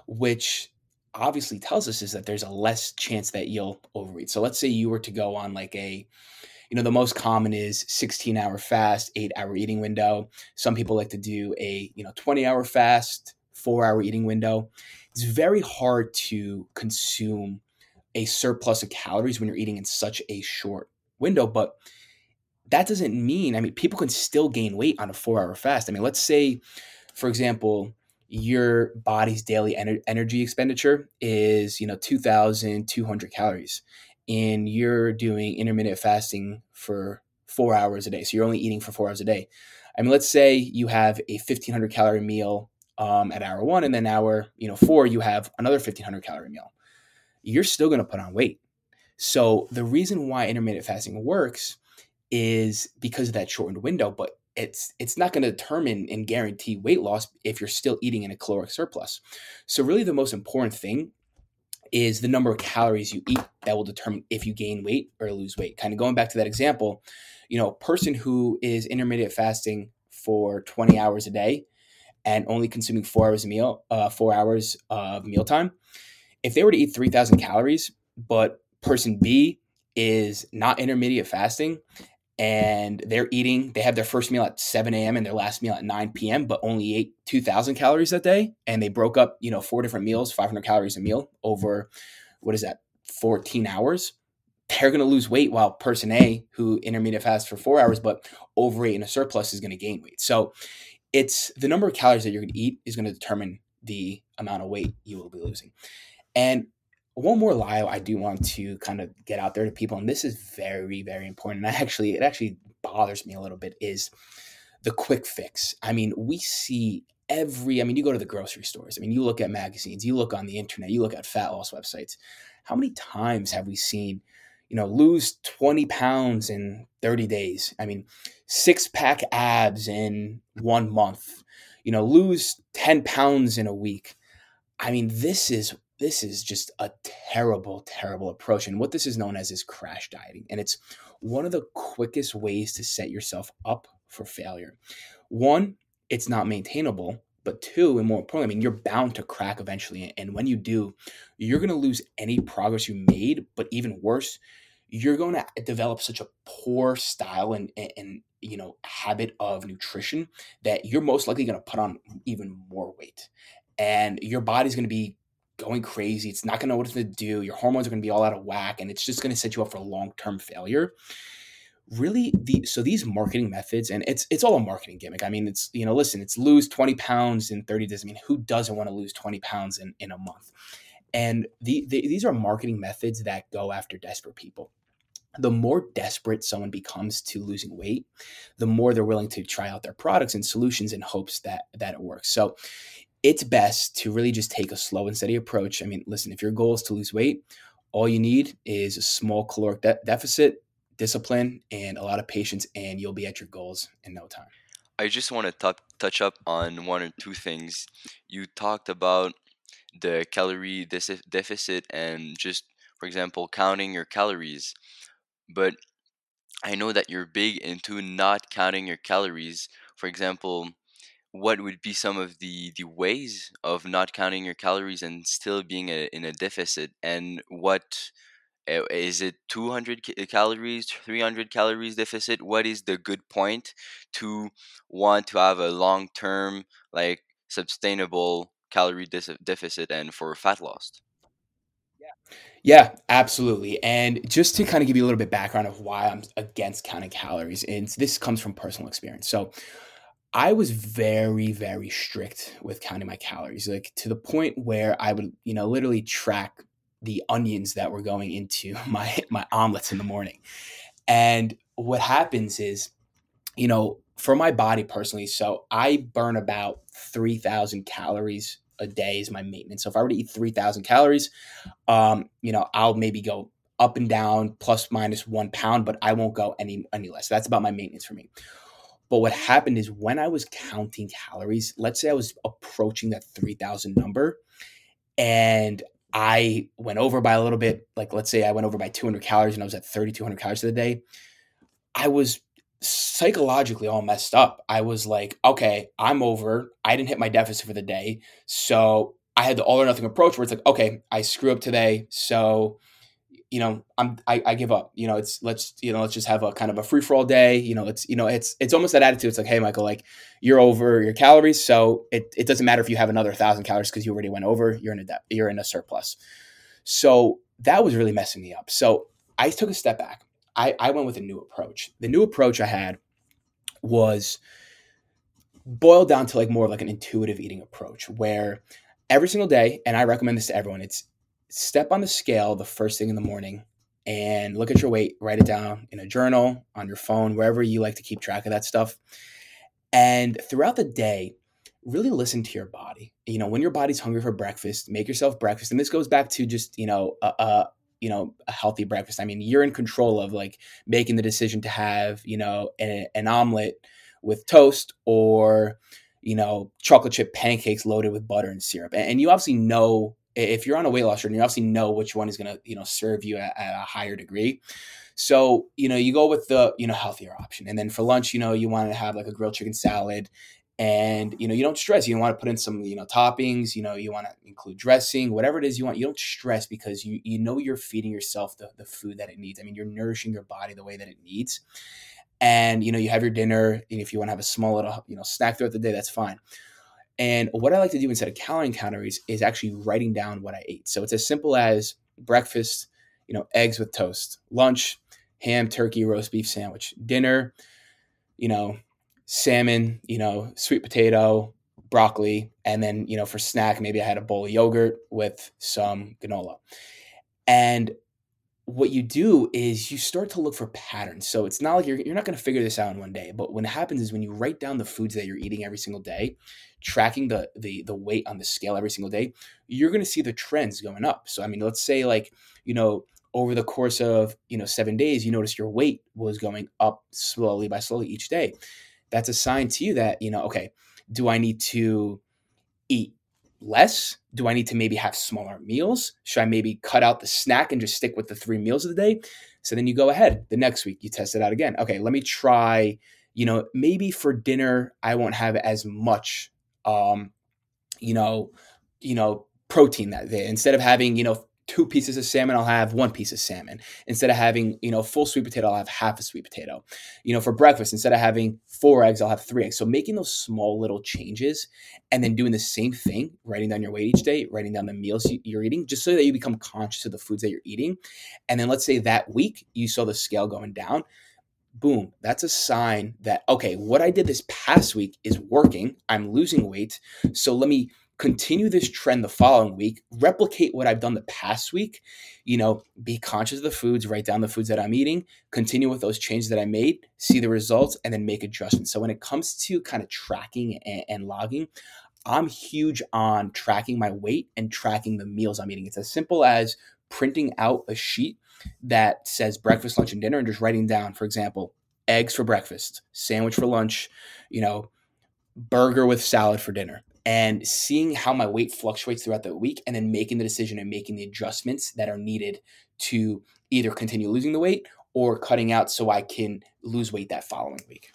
which obviously tells us is that there's a less chance that you'll overeat. So let's say you were to go on like a you know the most common is 16 hour fast 8 hour eating window. Some people like to do a you know 20 hour fast 4 hour eating window. It's very hard to consume a surplus of calories when you're eating in such a short window. But that doesn't mean, I mean, people can still gain weight on a four hour fast. I mean, let's say, for example, your body's daily ener- energy expenditure is, you know, 2,200 calories and you're doing intermittent fasting for four hours a day. So you're only eating for four hours a day. I mean, let's say you have a 1500 calorie meal um, at hour one and then hour, you know, four, you have another 1500 calorie meal you're still going to put on weight. So the reason why intermittent fasting works is because of that shortened window, but it's it's not going to determine and guarantee weight loss if you're still eating in a caloric surplus. So really the most important thing is the number of calories you eat that will determine if you gain weight or lose weight. Kind of going back to that example, you know, a person who is intermittent fasting for 20 hours a day and only consuming four hours a meal, uh, four hours of mealtime, if they were to eat 3,000 calories, but person B is not intermediate fasting and they're eating, they have their first meal at 7 a.m. and their last meal at 9 p.m., but only ate 2,000 calories that day. And they broke up, you know, four different meals, 500 calories a meal over, what is that, 14 hours. They're going to lose weight while person A, who intermediate fast for four hours, but overweight and a surplus, is going to gain weight. So it's the number of calories that you're going to eat is going to determine the amount of weight you will be losing. And one more lie I do want to kind of get out there to people, and this is very, very important. And I actually, it actually bothers me a little bit is the quick fix. I mean, we see every, I mean, you go to the grocery stores. I mean, you look at magazines, you look on the internet, you look at fat loss websites. How many times have we seen, you know, lose 20 pounds in 30 days? I mean, six pack abs in one month, you know, lose 10 pounds in a week. I mean, this is this is just a terrible, terrible approach. And what this is known as is crash dieting. And it's one of the quickest ways to set yourself up for failure. One, it's not maintainable. But two, and more importantly, I mean, you're bound to crack eventually. And when you do, you're going to lose any progress you made. But even worse, you're going to develop such a poor style and, and, and you know habit of nutrition that you're most likely going to put on even more weight and your body's going to be going crazy. It's not going to know what to do. Your hormones are going to be all out of whack, and it's just going to set you up for long term failure. Really, the so these marketing methods, and it's it's all a marketing gimmick. I mean, it's you know, listen, it's lose twenty pounds in thirty days. I mean, who doesn't want to lose twenty pounds in in a month? And the, the these are marketing methods that go after desperate people the more desperate someone becomes to losing weight, the more they're willing to try out their products and solutions in hopes that that it works. So it's best to really just take a slow and steady approach. I mean, listen, if your goal is to lose weight, all you need is a small caloric de- deficit, discipline, and a lot of patience, and you'll be at your goals in no time. I just want to t- touch up on one or two things. You talked about the calorie dis- deficit and just, for example, counting your calories. But I know that you're big into not counting your calories. For example, what would be some of the the ways of not counting your calories and still being a, in a deficit and what uh, it 200 calories 300 calories deficit what is the good point to want to have a long term like sustainable calorie dis- deficit and for fat loss Yeah, absolutely. And just to kind of give you a little bit background of why I'm against counting calories, and this comes from personal experience. So I was very, very strict with counting my calories, like to the point where I would, you know, literally track the onions that were going into my my omelets in the morning. And what happens is, you know, for my body personally, so I burn about 3,000 calories a day is my maintenance. So if I were to eat 3,000 calories, um, you know, I'll maybe go up and down plus minus one pound, but I won't go any any less. That's about my maintenance for me. But what happened is when I was counting calories, let's say I was approaching that 3000 number and I went over by a little bit, like let's say I went over by 200 calories and I was at 3200 calories for the day, I was psychologically all messed up. I was like, okay, I'm over. I didn't hit my deficit for the day. So I had the all or nothing approach where it's like, okay, I screw up today. So you know, I'm I, I give up. You know, it's let's you know let's just have a kind of a free for all day. You know, it's you know it's it's almost that attitude. It's like, hey, Michael, like you're over your calories, so it, it doesn't matter if you have another thousand calories because you already went over. You're in a de- you're in a surplus. So that was really messing me up. So I took a step back. I I went with a new approach. The new approach I had was boiled down to like more like an intuitive eating approach where every single day, and I recommend this to everyone. It's step on the scale the first thing in the morning and look at your weight, write it down in a journal, on your phone, wherever you like to keep track of that stuff. And throughout the day, really listen to your body. You know, when your body's hungry for breakfast, make yourself breakfast. And this goes back to just, you know, a, a you know, a healthy breakfast. I mean, you're in control of like making the decision to have, you know, a, an omelet with toast or you know chocolate chip pancakes loaded with butter and syrup and you obviously know if you're on a weight loss journey you obviously know which one is going to you know serve you at, at a higher degree. So you know you go with the you know healthier option. And then for lunch you know you want to have like a grilled chicken salad. And you know you don't stress. You want to put in some you know toppings. You know you want to include dressing whatever it is you want. You don't stress because you you know you're feeding yourself the, the food that it needs. I mean you're nourishing your body the way that it needs. And you know you have your dinner. And if you want to have a small little you know snack throughout the day that's fine and what i like to do instead of calorie calories is actually writing down what i ate so it's as simple as breakfast you know eggs with toast lunch ham turkey roast beef sandwich dinner you know salmon, you know, sweet potato, broccoli, and then, you know, for snack, maybe I had a bowl of yogurt with some granola. And what you do is you start to look for patterns. So it's not like you're, you're not going to figure this out in one day, but what happens is when you write down the foods that you're eating every single day, tracking the the the weight on the scale every single day, you're going to see the trends going up. So I mean, let's say like, you know, over the course of, you know, 7 days, you notice your weight was going up slowly by slowly each day that's a sign to you that, you know, okay, do I need to eat less? Do I need to maybe have smaller meals? Should I maybe cut out the snack and just stick with the three meals of the day? So then you go ahead the next week, you test it out again. Okay, let me try, you know, maybe for dinner, I won't have as much, um, you know, you know, protein that day. Instead of having, you know, two pieces of salmon, I'll have one piece of salmon. Instead of having, you know, full sweet potato, I'll have half a sweet potato. You know, for breakfast, instead of having four eggs, I'll have three eggs. So making those small little changes and then doing the same thing, writing down your weight each day, writing down the meals you're eating, just so that you become conscious of the foods that you're eating. And then let's say that week you saw the scale going down boom, that's a sign that, okay, what I did this past week is working. I'm losing weight. So let me continue this trend the following week, replicate what I've done the past week, you know, be conscious of the foods, write down the foods that I'm eating, continue with those changes that I made, see the results, and then make adjustments. So when it comes to kind of tracking and, and logging, I'm huge on tracking my weight and tracking the meals I'm eating. It's as simple as printing out a sheet that says breakfast, lunch, and dinner and just writing down, for example, eggs for breakfast, sandwich for lunch, you know, burger with salad for dinner and seeing how my weight fluctuates throughout the week and then making the decision and making the adjustments that are needed to either continue losing the weight or cutting out so I can lose weight that following week.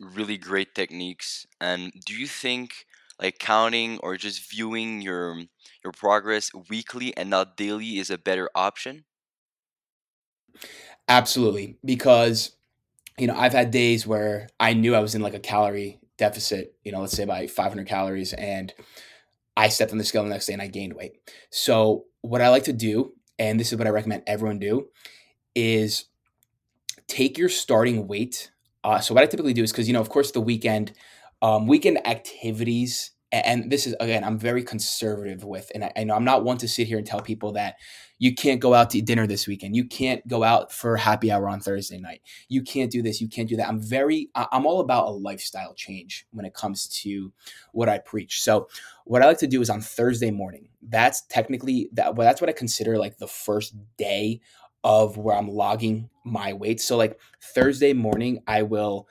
Really great techniques. And do you think like counting or just viewing your your progress weekly and not daily is a better option? Absolutely, because you know, I've had days where I knew I was in like a calorie deficit, you know, let's say by 500 calories, and I stepped on the scale the next day and I gained weight. So, what I like to do, and this is what I recommend everyone do, is take your starting weight. Uh, so, what I typically do is because, you know, of course, the weekend, um, weekend activities and this is again i'm very conservative with and I, I, know i'm not one to sit here and tell people that you can't go out to dinner this weekend. You can't go out for happy hour on thursday night. You can't do this. You can't do that. I'm very i'm all about a lifestyle change when it comes to what i preach. So what i like to do is on thursday morning that's technically that well that's what i consider like the first day of where i'm logging my weight. So like thursday morning i will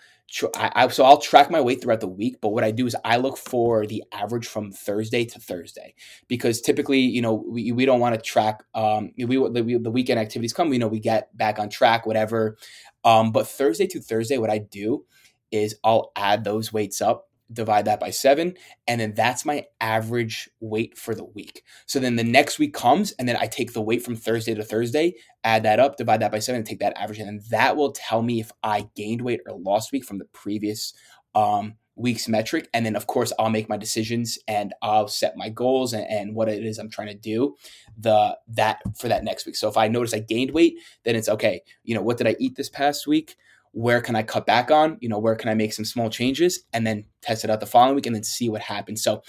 I, I, so I'll track my weight throughout the week, but what I do is I look for the average from Thursday to Thursday because typically, you know, we, we don't want to track. Um, we the, the weekend activities come, you know, we get back on track, whatever. Um, but Thursday to Thursday, what I do is I'll add those weights up divide that by seven, and then that's my average weight for the week. So then the next week comes, and then I take the weight from Thursday to Thursday, add that up, divide that by seven, and take that average, and then that will tell me if I gained weight or lost weight from the previous um, week's metric. And then, of course, I'll make my decisions and I'll set my goals and, and what it is I'm trying to do the that for that next week. So if I notice I gained weight, then it's okay. You know, what did I eat this past week? Where can I cut back on? You know, where can I make some small changes and then test it out the following week and then see what happens. So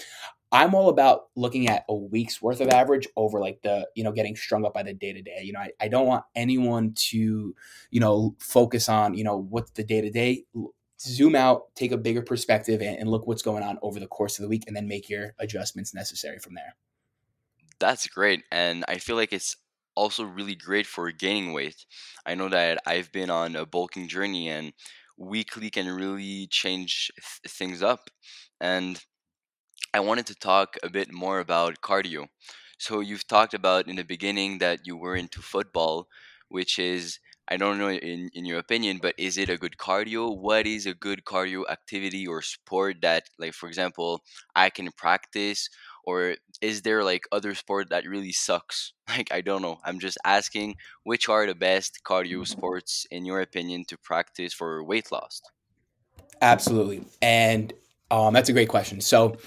I'm all about looking at a week's worth of average over like the, you know, getting strung up by the day to day. You know, I, I don't want anyone to, you know, focus on, you know, what's the day to day. Zoom out, take a bigger perspective, and, and look what's going on over the course of the week, and then make your adjustments necessary from there. That's great. And I feel like it's also really great for gaining weight. I know that I've been on a bulking journey and weekly can really change th- things up. And I wanted to talk a bit more about cardio. So you've talked about in the beginning that you were into football, which is I don't know in, in your opinion, but is it a good cardio? What is a good cardio activity or sport that like for example I can practice or is there like other sport that really sucks? Like I don't know. I'm just asking which are the best cardio sports in your opinion to practice for weight loss? Absolutely. And um, that's a great question. So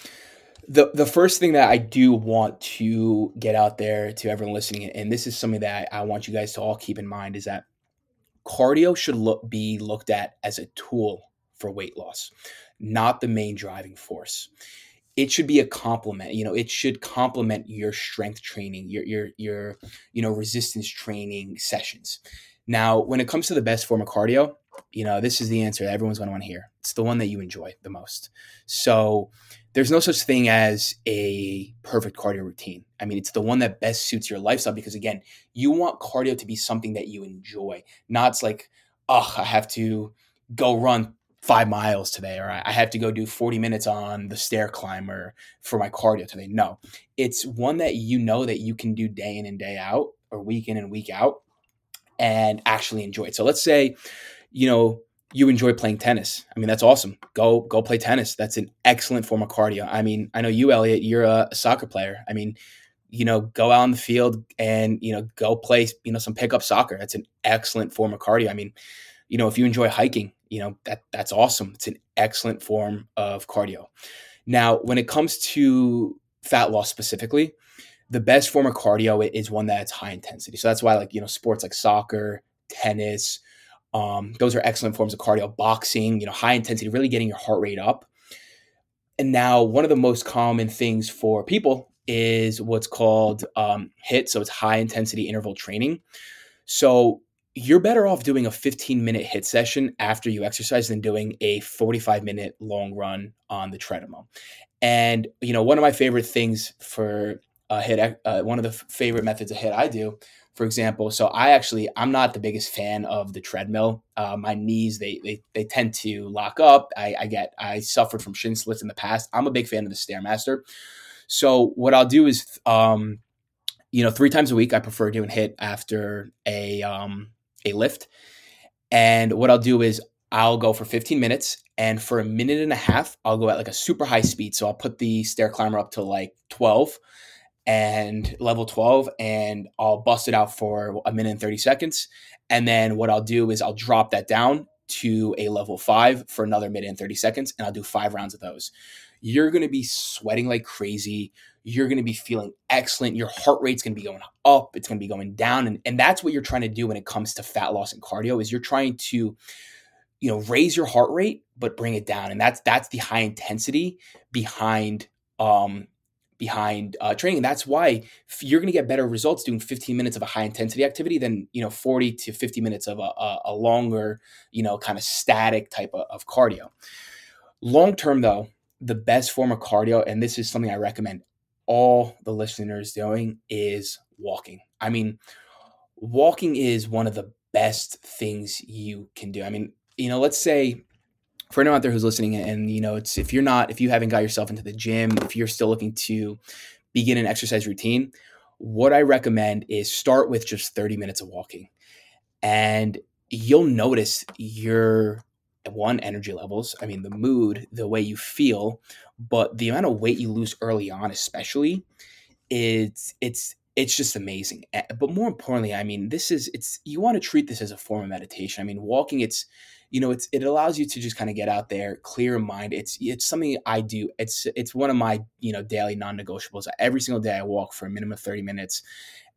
the the first thing that I do want to get out there to everyone listening, and this is something that I want you guys to all keep in mind, is that cardio should look be looked at as a tool for weight loss, not the main driving force. It should be a complement. You know, it should complement your strength training, your your your you know resistance training sessions. Now, when it comes to the best form of cardio, you know, this is the answer that everyone's going to want to hear. It's the one that you enjoy the most. So, there's no such thing as a perfect cardio routine. I mean, it's the one that best suits your lifestyle because again, you want cardio to be something that you enjoy, not like, oh, I have to go run five miles today, or I have to go do 40 minutes on the stair climber for my cardio today. No, it's one that you know that you can do day in and day out, or week in and week out, and actually enjoy it. So let's say, you know, you enjoy playing tennis. I mean, that's awesome. Go go play tennis. That's an excellent form of cardio. I mean, I know you, Elliot. You're a, soccer player. I mean, you know, go out on the field and you know go play you know some pickup soccer. That's an excellent form of cardio. I mean, you know, if you enjoy hiking, you know that that's awesome. It's an excellent form of cardio. Now, when it comes to fat loss specifically, the best form of cardio is one that's high intensity. So that's why, like you know, sports like soccer, tennis um, those are excellent forms of cardio. Boxing, you know, high intensity, really getting your heart rate up. And now, one of the most common things for people is what's called um, HIIT. So it's high intensity interval training. So you're better off doing a 15 minute HIIT session after you exercise than doing a 45 minute long run on the treadmill. And you know, one of my favorite things for a HIIT, uh, one of the favorite methods of HIIT I do for example. So I actually I'm not the biggest fan of the treadmill. Uh, my knees they, they they tend to lock up. I, I get I suffered from shin splits in the past. I'm a big fan of the stairmaster. So what I'll do is um, you know three times a week I prefer doing HIIT after a um, a lift, and what I'll do is I'll go for 15 minutes and for a minute and a half I'll go at like a super high speed. So I'll put the stair climber up to like 12 and level 12 and I'll bust it out for a minute and 30 seconds. And then what I'll do is I'll drop that down to a level five for another minute and 30 seconds. And I'll do five rounds of those. You're going to be sweating like crazy. You're going to be feeling excellent. Your heart rate's going to be going up. It's going to be going down. And, and that's what you're trying to do when it comes to fat loss and cardio is you're trying to, you know, raise your heart rate, but bring it down. And that's, that's the high intensity behind, um, behind uh, training. And that's why you're going to get better results doing 15 minutes of a high intensity activity than, you know, 40 to 50 minutes of a, a, a longer, you know, kind of static type of, of cardio. Long term, though, the best form of cardio, and this is something I recommend all the listeners doing, is walking. I mean, walking is one of the best things you can do. I mean, you know, let's say for anyone out there who's listening and you know it's if you're not if you haven't got yourself into the gym if you're still looking to begin an exercise routine what i recommend is start with just 30 minutes of walking and you'll notice your one energy levels i mean the mood the way you feel but the amount of weight you lose early on especially it's it's it's just amazing but more importantly i mean this is it's you want to treat this as a form of meditation i mean walking it's you know, it's it allows you to just kind of get out there, clear mind. It's it's something I do. It's it's one of my you know daily non-negotiables. Every single day I walk for a minimum of thirty minutes.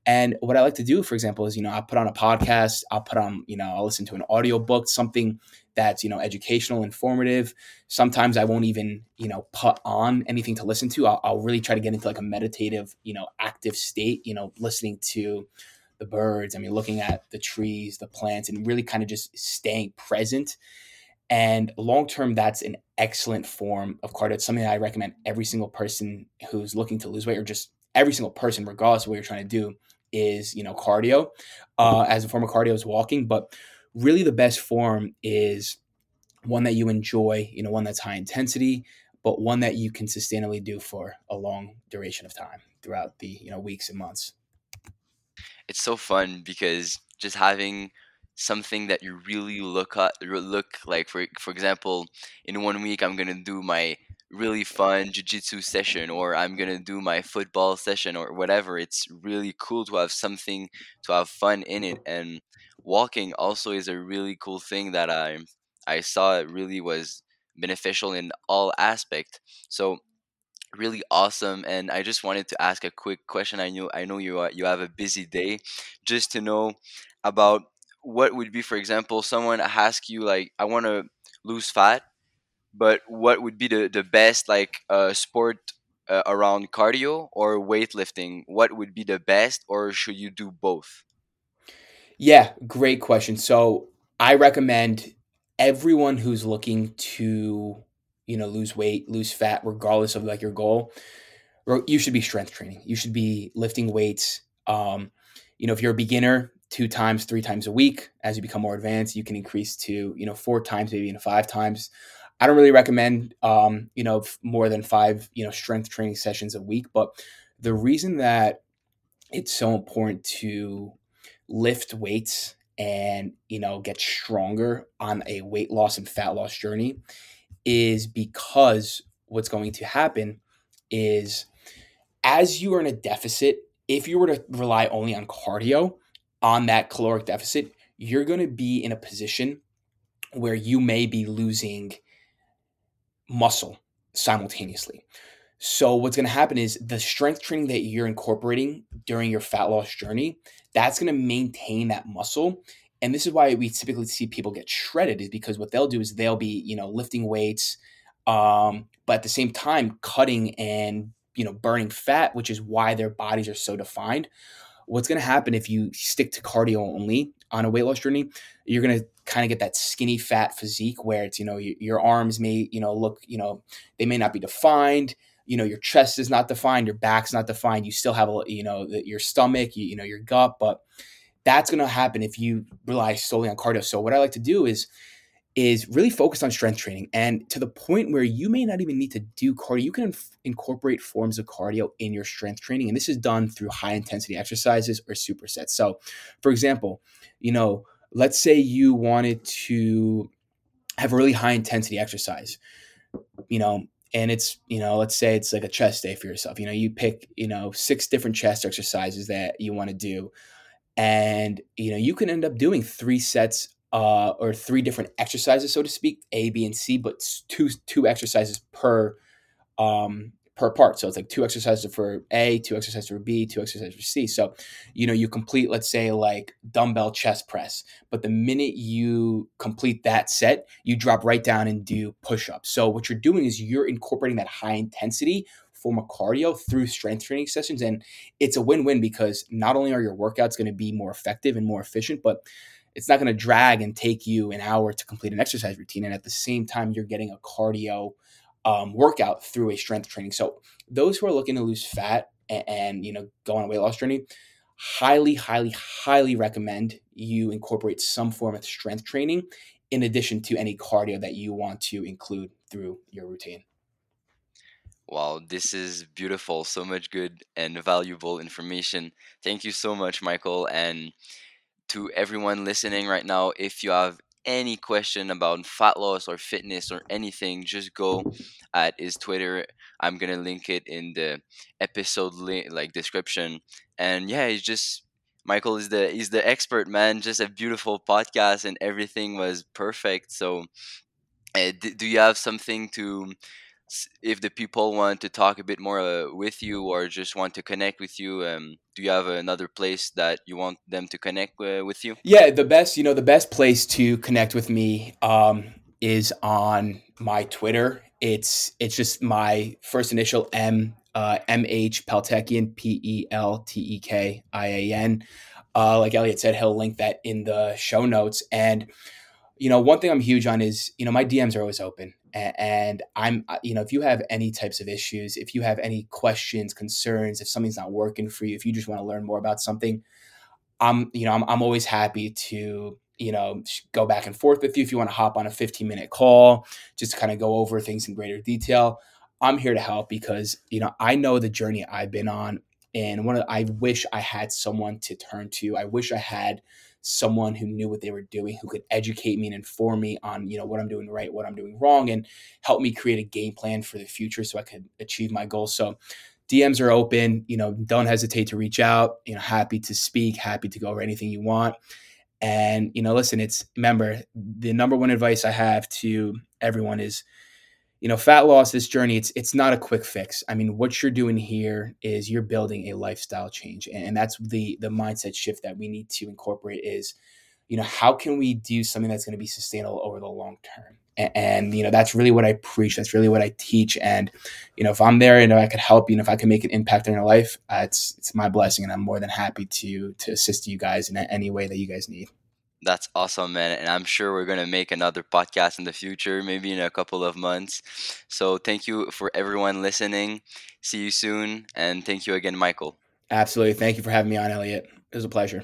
And what I like to do, for example, is you know I put on a podcast. I'll put on you know I'll listen to an audio book, something that's you know educational, informative. Sometimes I won't even you know put on anything to listen to. I'll, I'll really try to get into like a meditative, you know, active state. You know, listening to the birds. I mean, looking at the trees, the plants, and really kind of just staying present. And long term, that's an excellent form of cardio. It's something that I recommend every single person who's looking to lose weight, or just every single person, regardless of what you're trying to do, is you know cardio. Uh, as a form of cardio is walking, but really the best form is one that you enjoy, you know, one that's high intensity, but one that you can sustainably do for a long duration of time throughout the, you know, weeks and months. It's so fun because just having something that you really look at look like for for example in one week i'm gonna do my really fun jiu-jitsu session or i'm gonna do my football session or whatever. It's really cool to have something to have fun in it. And walking also is a really cool thing that i i saw it really was beneficial in all aspect. So really awesome. And i just wanted to ask a quick question. I knew i know you are, you have a busy day. Just to know about what would be for example someone ask you like i want to lose fat but what would be the, the best like uh, sport uh, around cardio or weightlifting? What would be the best or should you do both? Yeah great question. So i recommend everyone who's looking to you know lose weight lose fat regardless of like your goal you should be strength training. You should be lifting weights. Um, you know if you're a beginner two times three times a week as you become more advanced you can increase to you know four times maybe even five times i don't really recommend um, you know more than five you know strength training sessions a week but the reason that it's so important to lift weights and you know get stronger on a weight loss and fat loss journey is because what's going to happen is as you are in a deficit if you were to rely only on cardio on that caloric deficit you're going to be in a position where you may be losing muscle simultaneously. So what's going to happen is the strength training that you're incorporating during your fat loss journey that's going to maintain that muscle. And this is why we typically see people get shredded is because what they'll do is they'll be you know lifting weights um, but at the same time cutting and you know burning fat which is why their bodies are so defined what's going to happen if you stick to cardio only on a weight loss journey you're going to kind of get that skinny fat physique where it's you know your, your arms may you know look you know they may not be defined you know your chest is not defined your back's not defined you still have a you know the, your stomach you, you know your gut but that's going to happen if you rely solely on cardio. So what I like to do is is really focused on strength training and to the point where you may not even need to do cardio. You can inf- incorporate forms of cardio in your strength training and this is done through high intensity exercises or supersets. So, for example, you know, let's say you wanted to have a really high intensity exercise. You know, and it's you know let's say it's like a chest day for yourself you know you pick you know six different chest exercises that you want to do and you know you can end up doing three sets uh, or three different exercises, so to speak, A, B, and C, but two two exercises per um, per part. So it's like two exercises for A, two exercises for B, two exercises for C. So, you know, you complete, let's say, like dumbbell chest press, but the minute you complete that set, you drop right down and do push ups. So, what you're doing is you're incorporating that high intensity form of cardio through strength training sessions. And it's a win win because not only are your workouts going to be more effective and more efficient, but it's not going to drag and take you an hour to complete an exercise routine. And at the same time, you're getting a cardio um, workout through a strength training. So those who are looking to lose fat and, and you know go on a weight loss journey, highly, highly, highly recommend you incorporate some form of strength training in addition to any cardio that you want to include through your routine. Wow, this is beautiful. So much good and valuable information. Thank you so much, Michael. And to everyone listening right now, if you have any question about fat loss or fitness or anything, just go at his Twitter. I'm gonna link it in the episode link, like description. And yeah, he's just Michael is the he's the expert man. Just a beautiful podcast, and everything was perfect. So, uh, d- do you have something to if the people want to talk a bit more uh, with you or just want to connect with you um, do you have another place that you want them to connect uh, with you? Yeah the best you know the best place to connect with me um, is on my twitter. It's it's just my first initial m uh, mh peltekian p-e-l-t-e-k-i-a-n uh, like elliot said he'll link that in the show notes. And you know one thing i'm huge on is you know my dms are always open and i'm you know if you have any types of issues if you have any questions concerns if something's not working for you if you just want to learn more about something i'm you know i'm, I'm always happy to you know, go back and forth with you. If you want to hop on a 15 minute call, just to kind of go over things in greater detail, I'm here to help because, you know, I know the journey I've been on. And one of the, I wish I had someone to turn to. I wish I had someone who knew what they were doing, who could educate me and inform me on, you know, what I'm doing right, what I'm doing wrong, and help me create a game plan for the future so I could achieve my goals. So DMs are open. You know, don't hesitate to reach out. You know, happy to speak, happy to go over anything you want. And, you know, listen, it's remember the number one advice I have to everyone is, you know, fat loss, this journey, it's it's not a quick fix. I mean, what you're doing here is you're building a lifestyle change. And that's the the mindset shift that we need to incorporate is, you know, how can we do something that's going to be sustainable over the long term? And, and, you know, that's really what I preach. That's really what I teach. And, you know, if I'm there and if I could help you and if I can make an impact in your life, uh, it's it's my blessing, and I'm more than happy to to assist you guys in any way that you guys need. That's awesome, man. And I'm sure we're going to make another podcast in the future, maybe in a couple of months. So thank you for everyone listening. See you soon. And thank you again, Michael. Absolutely. Thank you for having me on, Elliot. It was a pleasure.